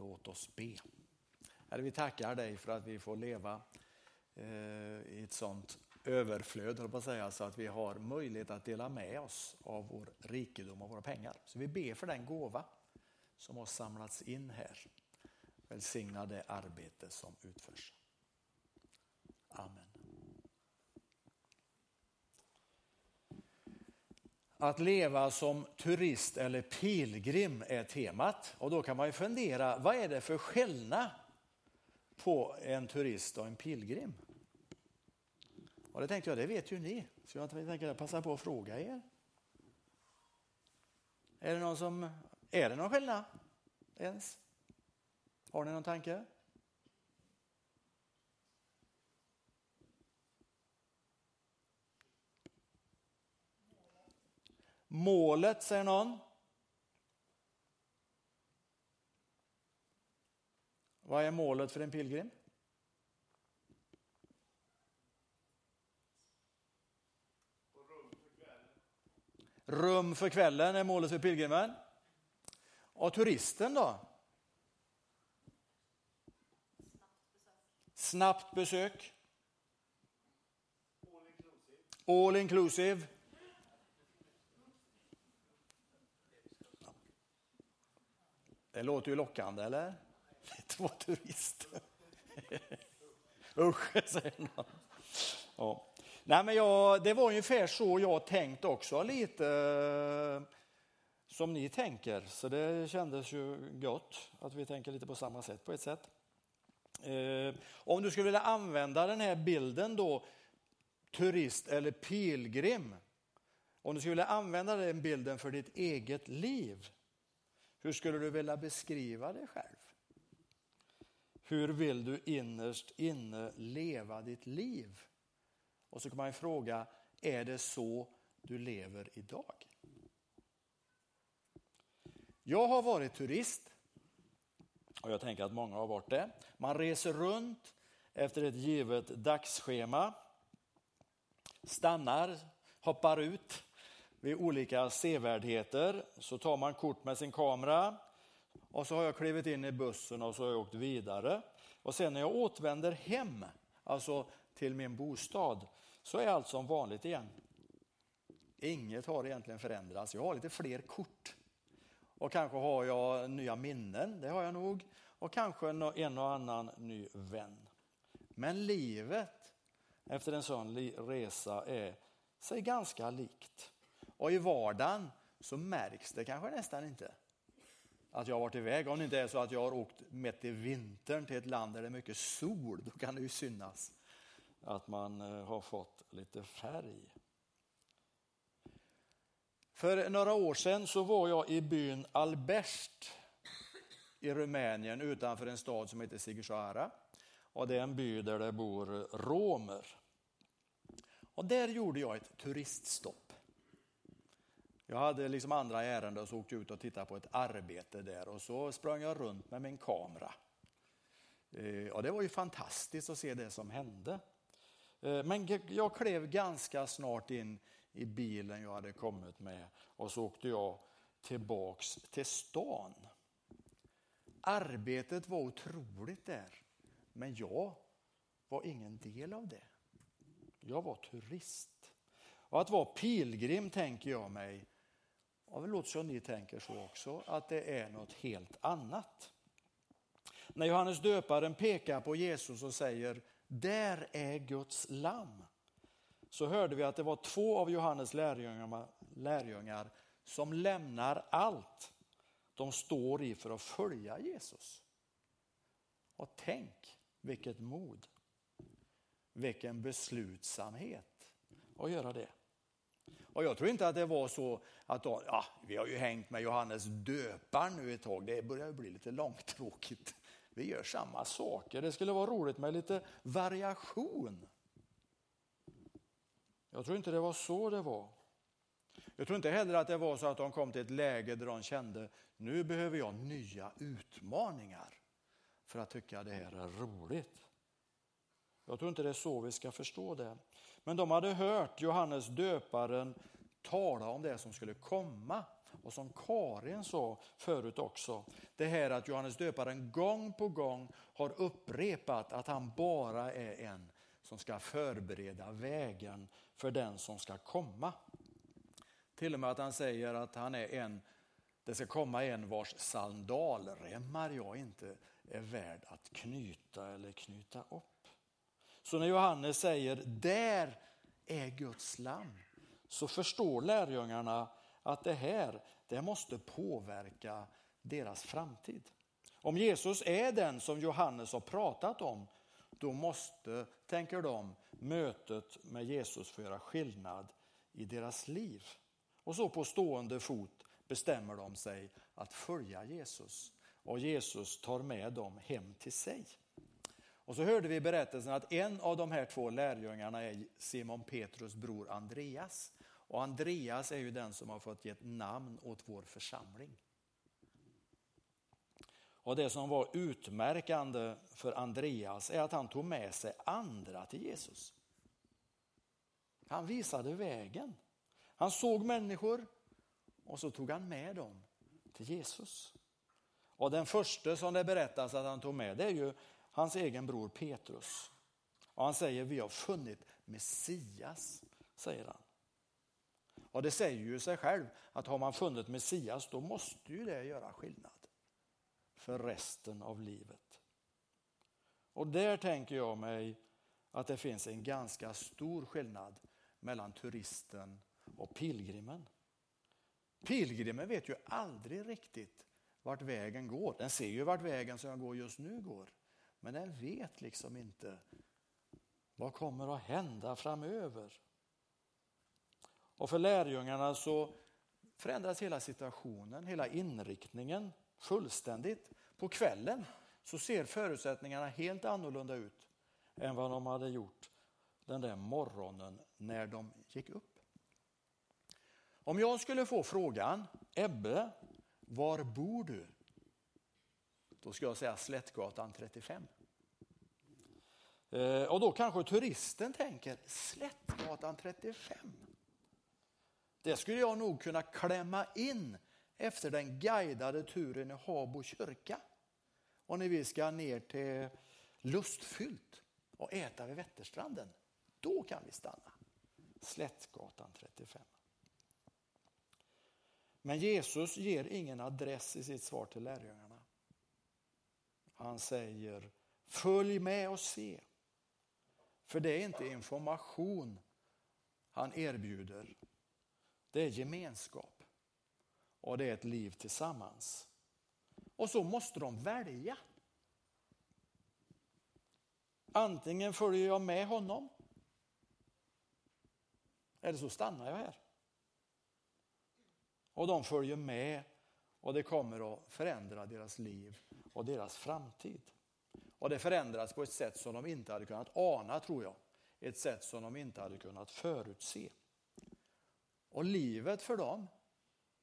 Låt oss be. Herre, vi tackar dig för att vi får leva eh, i ett sånt överflöd, på att säga, så att vi har möjlighet att dela med oss av vår rikedom och våra pengar. Så vi ber för den gåva som har samlats in här. Välsigna det arbete som utförs. Att leva som turist eller pilgrim är temat. Och då kan man ju fundera, vad är det för skillnad på en turist och en pilgrim? Och det tänkte jag, det vet ju ni. Så jag tänker passa på att fråga er. Är det någon som, är det någon skillnad ens? Har ni någon tanke? Målet, säger någon. Vad är målet för en pilgrim? Rum för kvällen är målet för pilgrimen. Och turisten då? Snabbt besök. All inclusive. Det låter ju lockande, eller? Det är två turister. Usch, säger någon. Ja. Nej, men jag, det var ungefär så jag tänkt också, lite eh, som ni tänker. Så det kändes ju gott att vi tänker lite på samma sätt på ett sätt. Eh, om du skulle vilja använda den här bilden då, turist eller pilgrim. Om du skulle vilja använda den bilden för ditt eget liv. Hur skulle du vilja beskriva dig själv? Hur vill du innerst inne leva ditt liv? Och så kan man fråga, är det så du lever idag? Jag har varit turist och jag tänker att många har varit det. Man reser runt efter ett givet dagsschema, stannar, hoppar ut vid olika sevärdheter, så tar man kort med sin kamera och så har jag klivit in i bussen och så har jag åkt vidare. Och sen när jag återvänder hem, alltså till min bostad, så är allt som vanligt igen. Inget har egentligen förändrats. Jag har lite fler kort. Och kanske har jag nya minnen, det har jag nog. Och kanske en och annan ny vän. Men livet efter en sån resa är sig ganska likt. Och i vardagen så märks det kanske nästan inte att jag har varit iväg. Om det inte är så att jag har åkt mitt i vintern till ett land där det är mycket sol, då kan det ju synas att man eh, har fått lite färg. För några år sedan så var jag i byn Alberst i Rumänien utanför en stad som heter Sighisoara. Och det är en by där det bor romer. Och där gjorde jag ett turiststopp. Jag hade liksom andra ärenden och så åkte jag ut och tittade på ett arbete där och så sprang jag runt med min kamera. Eh, och det var ju fantastiskt att se det som hände. Eh, men jag klev ganska snart in i bilen jag hade kommit med och så åkte jag tillbaks till stan. Arbetet var otroligt där, men jag var ingen del av det. Jag var turist. Och att vara pilgrim tänker jag mig, och det låter som ni tänker så också, att det är något helt annat. När Johannes döparen pekar på Jesus och säger där är Guds lamm. Så hörde vi att det var två av Johannes lärjungar, lärjungar som lämnar allt de står i för att följa Jesus. Och tänk vilket mod, vilken beslutsamhet att göra det. Och jag tror inte att det var så att de, ja, vi har ju hängt med Johannes döparen nu ett tag, det börjar bli lite långtråkigt. Vi gör samma saker. Det skulle vara roligt med lite variation. Jag tror inte det var så det var. Jag tror inte heller att det var så att de kom till ett läge där de kände nu behöver jag nya utmaningar för att tycka det här är roligt. Jag tror inte det är så vi ska förstå det. Men de hade hört Johannes döparen tala om det som skulle komma Och som Karin sa förut också, det här att Johannes döparen gång på gång har upprepat att han bara är en som ska förbereda vägen för den som ska komma. Till och med att han säger att han är en, det ska komma en vars sandalremmar jag inte är värd att knyta eller knyta upp. Så när Johannes säger där är Guds lamm, så förstår lärjungarna att det här det måste påverka deras framtid. Om Jesus är den som Johannes har pratat om, då måste, tänker de, mötet med Jesus få göra skillnad i deras liv. Och så på stående fot bestämmer de sig att följa Jesus och Jesus tar med dem hem till sig. Och så hörde vi berättelsen att en av de här två lärjungarna är Simon Petrus bror Andreas. Och Andreas är ju den som har fått ge namn åt vår församling. Och det som var utmärkande för Andreas är att han tog med sig andra till Jesus. Han visade vägen. Han såg människor och så tog han med dem till Jesus. Och den första som det berättas att han tog med det är ju hans egen bror Petrus. Och han säger vi har funnit Messias, säger han. Och det säger ju sig själv att har man funnit Messias då måste ju det göra skillnad för resten av livet. Och där tänker jag mig att det finns en ganska stor skillnad mellan turisten och pilgrimen. Pilgrimen vet ju aldrig riktigt vart vägen går. Den ser ju vart vägen som jag går just nu går. Men den vet liksom inte vad kommer att hända framöver. Och för lärjungarna så förändras hela situationen, hela inriktningen fullständigt. På kvällen så ser förutsättningarna helt annorlunda ut än vad de hade gjort den där morgonen när de gick upp. Om jag skulle få frågan, Ebbe, var bor du? Då ska jag säga Slättgatan 35. Eh, och då kanske turisten tänker, Slättgatan 35? Det skulle jag nog kunna klämma in efter den guidade turen i Habo kyrka. Och när vi ska ner till Lustfyllt och äta vid Vätterstranden, då kan vi stanna. Slättgatan 35. Men Jesus ger ingen adress i sitt svar till lärjungarna. Han säger följ med och se. För det är inte information han erbjuder. Det är gemenskap och det är ett liv tillsammans. Och så måste de välja. Antingen följer jag med honom eller så stannar jag här. Och de följer med och det kommer att förändra deras liv och deras framtid. Och det förändras på ett sätt som de inte hade kunnat ana tror jag. Ett sätt som de inte hade kunnat förutse. Och livet för dem,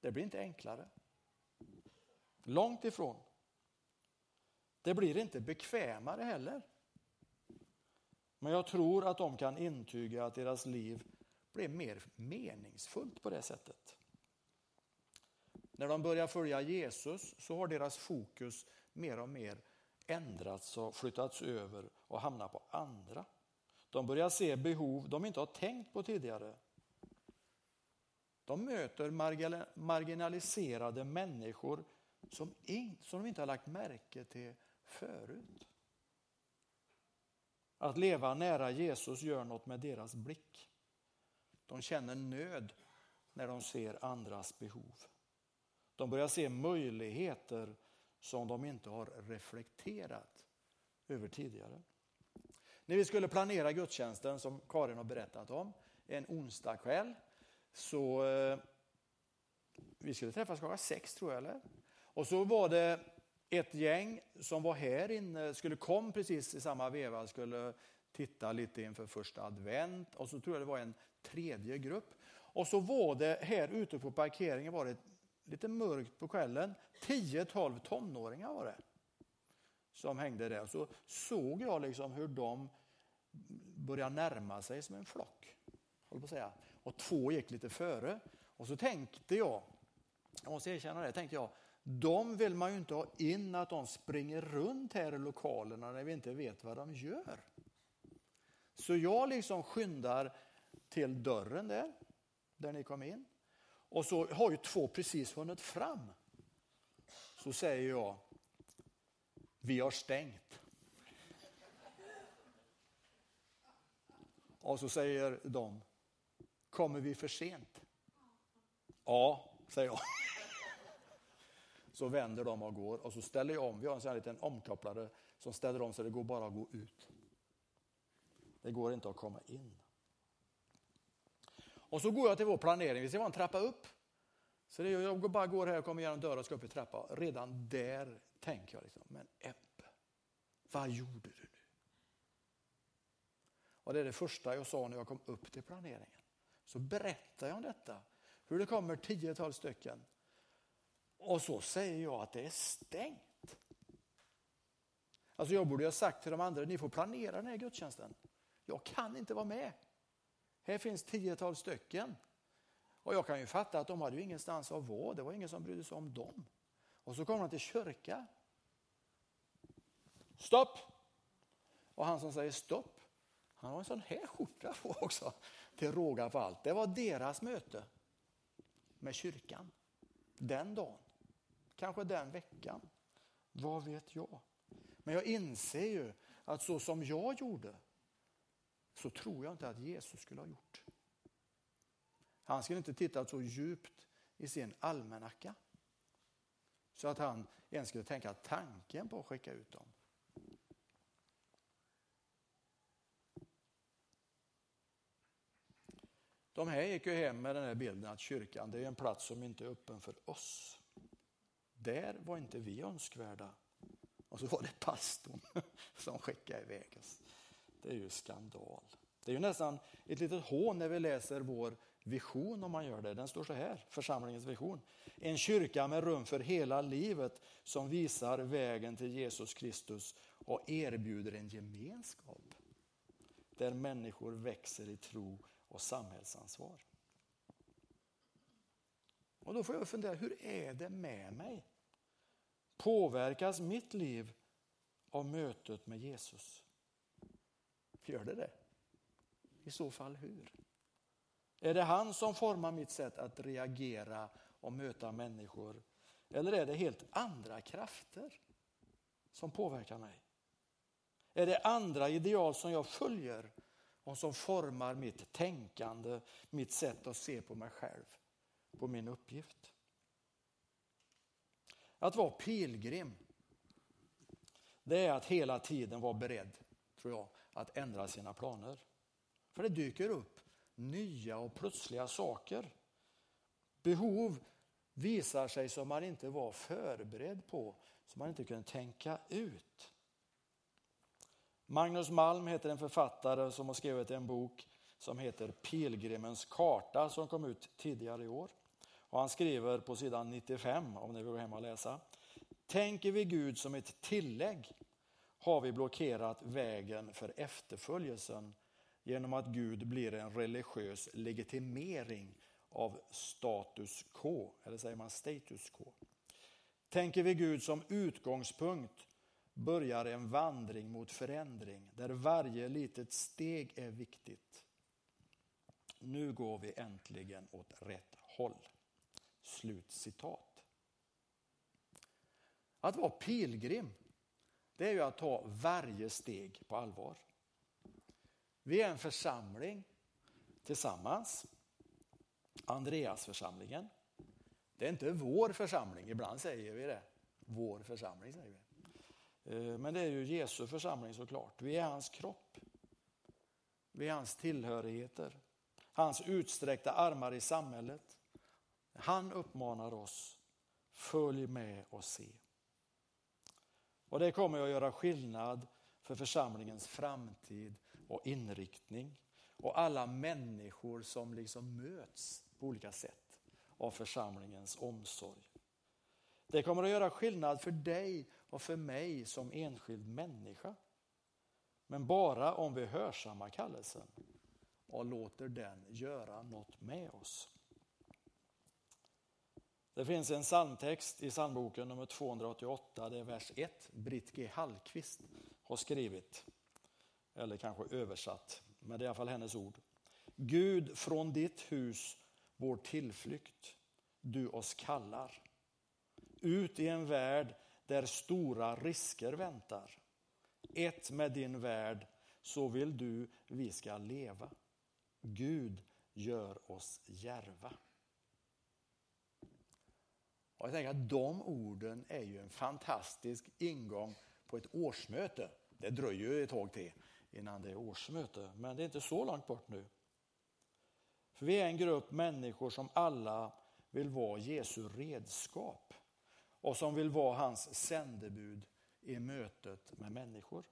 det blir inte enklare. Långt ifrån. Det blir inte bekvämare heller. Men jag tror att de kan intyga att deras liv blir mer meningsfullt på det sättet. När de börjar följa Jesus så har deras fokus mer och mer ändrats och flyttats över och hamnat på andra. De börjar se behov de inte har tänkt på tidigare. De möter marginaliserade människor som, som de inte har lagt märke till förut. Att leva nära Jesus gör något med deras blick. De känner nöd när de ser andras behov. De börjar se möjligheter som de inte har reflekterat över tidigare. När vi skulle planera gudstjänsten som Karin har berättat om, en onsdag kväll, så eh, vi skulle träffas klockan sex tror jag, eller? Och så var det ett gäng som var här inne, skulle kom precis i samma veva, skulle titta lite inför första advent och så tror jag det var en tredje grupp. Och så var det här ute på parkeringen var det lite mörkt på kvällen. 10-12 tonåringar var det som hängde där. Så såg jag liksom hur de började närma sig som en flock. På att säga. Och två gick lite före. Och så tänkte jag Jag måste erkänna det, tänkte jag. De vill man ju inte ha in att de springer runt här i lokalerna när vi inte vet vad de gör. Så jag liksom skyndar till dörren där, där ni kom in. Och så har ju två precis hunnit fram. Så säger jag, vi har stängt. Och så säger de, kommer vi för sent? Ja, säger jag. Så vänder de och går och så ställer jag om. Vi har en sån här liten omkopplare som ställer om så det går bara att gå ut. Det går inte att komma in. Och så går jag till vår planering. Vi ser en trappa upp. Så det, jag bara går här och kommer genom dörren och ska upp i trappan. Redan där tänker jag, liksom, men Ebbe, vad gjorde du nu? Och det är det första jag sa när jag kom upp till planeringen. Så berättar jag om detta, hur det kommer tiotals stycken. Och så säger jag att det är stängt. Alltså jag borde ha sagt till de andra, ni får planera den här gudstjänsten. Jag kan inte vara med. Här finns tiotal stycken. Och jag kan ju fatta att de hade ju ingenstans att vara, det var ingen som brydde sig om dem. Och så kommer de till kyrka. Stopp! Och han som säger stopp, han har en sån här skjorta på också, till råga på allt. Det var deras möte med kyrkan den dagen, kanske den veckan. Vad vet jag? Men jag inser ju att så som jag gjorde så tror jag inte att Jesus skulle ha gjort. Han skulle inte tittat så djupt i sin almanacka så att han ens skulle tänka tanken på att skicka ut dem. De här gick ju hem med den här bilden att kyrkan det är en plats som inte är öppen för oss. Där var inte vi önskvärda. Och så var det pastorn som skickade iväg oss. Det är ju skandal. Det är ju nästan ett litet hån när vi läser vår vision om man gör det. Den står så här, församlingens vision. En kyrka med rum för hela livet som visar vägen till Jesus Kristus och erbjuder en gemenskap där människor växer i tro och samhällsansvar. Och då får jag fundera, hur är det med mig? Påverkas mitt liv av mötet med Jesus? Gör det det? I så fall hur? Är det han som formar mitt sätt att reagera och möta människor? Eller är det helt andra krafter som påverkar mig? Är det andra ideal som jag följer och som formar mitt tänkande, mitt sätt att se på mig själv, på min uppgift? Att vara pilgrim, det är att hela tiden vara beredd, tror jag, att ändra sina planer. För det dyker upp nya och plötsliga saker. Behov visar sig som man inte var förberedd på, som man inte kunde tänka ut. Magnus Malm heter en författare som har skrivit en bok som heter Pilgrimens karta som kom ut tidigare i år. Och han skriver på sidan 95, om ni vill gå hem och läsa. Tänker vi Gud som ett tillägg har vi blockerat vägen för efterföljelsen genom att Gud blir en religiös legitimering av status quo, eller säger man status quo. Tänker vi Gud som utgångspunkt börjar en vandring mot förändring där varje litet steg är viktigt. Nu går vi äntligen åt rätt håll. Slut citat. Att vara pilgrim, det är ju att ta varje steg på allvar. Vi är en församling tillsammans. Andreasförsamlingen. Det är inte vår församling, ibland säger vi det. Vår församling säger vi. Eh, men det är ju Jesu församling såklart. Vi är hans kropp. Vi är hans tillhörigheter. Hans utsträckta armar i samhället. Han uppmanar oss, följ med och se. Och det kommer att göra skillnad för församlingens framtid och inriktning och alla människor som liksom möts på olika sätt av församlingens omsorg. Det kommer att göra skillnad för dig och för mig som enskild människa. Men bara om vi hörsammar kallelsen och låter den göra något med oss. Det finns en psalmtext i psalmboken nummer 288, det är vers 1. Britt G Hallqvist har skrivit, eller kanske översatt, men det är i alla fall hennes ord. Gud, från ditt hus vår tillflykt, du oss kallar. Ut i en värld där stora risker väntar. Ett med din värld, så vill du vi ska leva. Gud gör oss järva. Och jag tänker att de orden är ju en fantastisk ingång på ett årsmöte. Det dröjer ju ett tag till innan det är årsmöte, men det är inte så långt bort nu. För vi är en grupp människor som alla vill vara Jesu redskap och som vill vara hans sändebud i mötet med människor.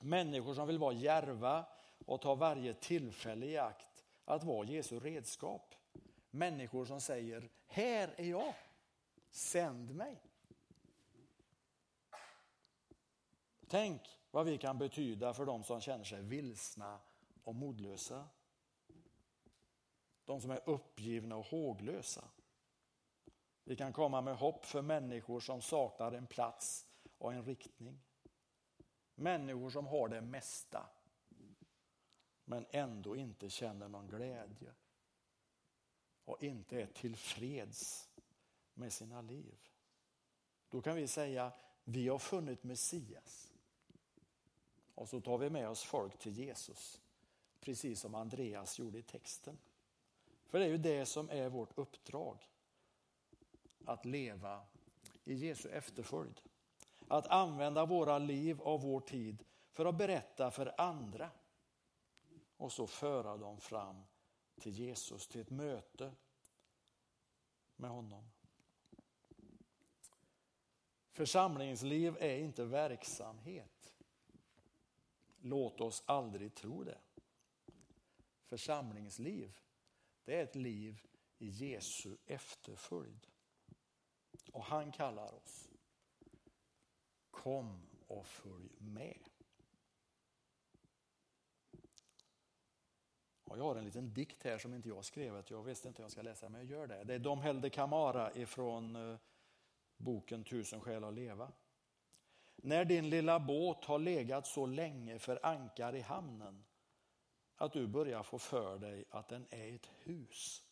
Människor som vill vara järva och ta varje tillfälle i akt att vara Jesu redskap. Människor som säger, här är jag, sänd mig. Tänk vad vi kan betyda för de som känner sig vilsna och modlösa. De som är uppgivna och håglösa. Vi kan komma med hopp för människor som saknar en plats och en riktning. Människor som har det mesta men ändå inte känner någon glädje och inte är tillfreds med sina liv. Då kan vi säga, vi har funnit Messias. Och så tar vi med oss folk till Jesus, precis som Andreas gjorde i texten. För det är ju det som är vårt uppdrag. Att leva i Jesu efterföljd. Att använda våra liv och vår tid för att berätta för andra och så föra dem fram till Jesus, till ett möte med honom. Församlingsliv är inte verksamhet. Låt oss aldrig tro det. Församlingsliv, det är ett liv i Jesu efterföljd. Och han kallar oss. Kom och följ med. Och jag har en liten dikt här som inte jag skrev, Jag visste inte hur jag ska läsa men jag gör det. Det är Dom Helde Kamara ifrån eh, boken Tusen skäl att leva. När din lilla båt har legat så länge för ankar i hamnen att du börjar få för dig att den är ett hus.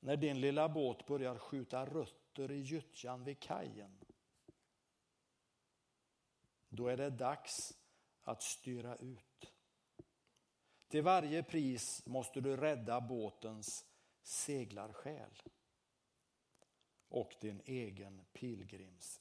När din lilla båt börjar skjuta rötter i gyttjan vid kajen. Då är det dags att styra ut. Till varje pris måste du rädda båtens seglarsjäl och din egen pilgrims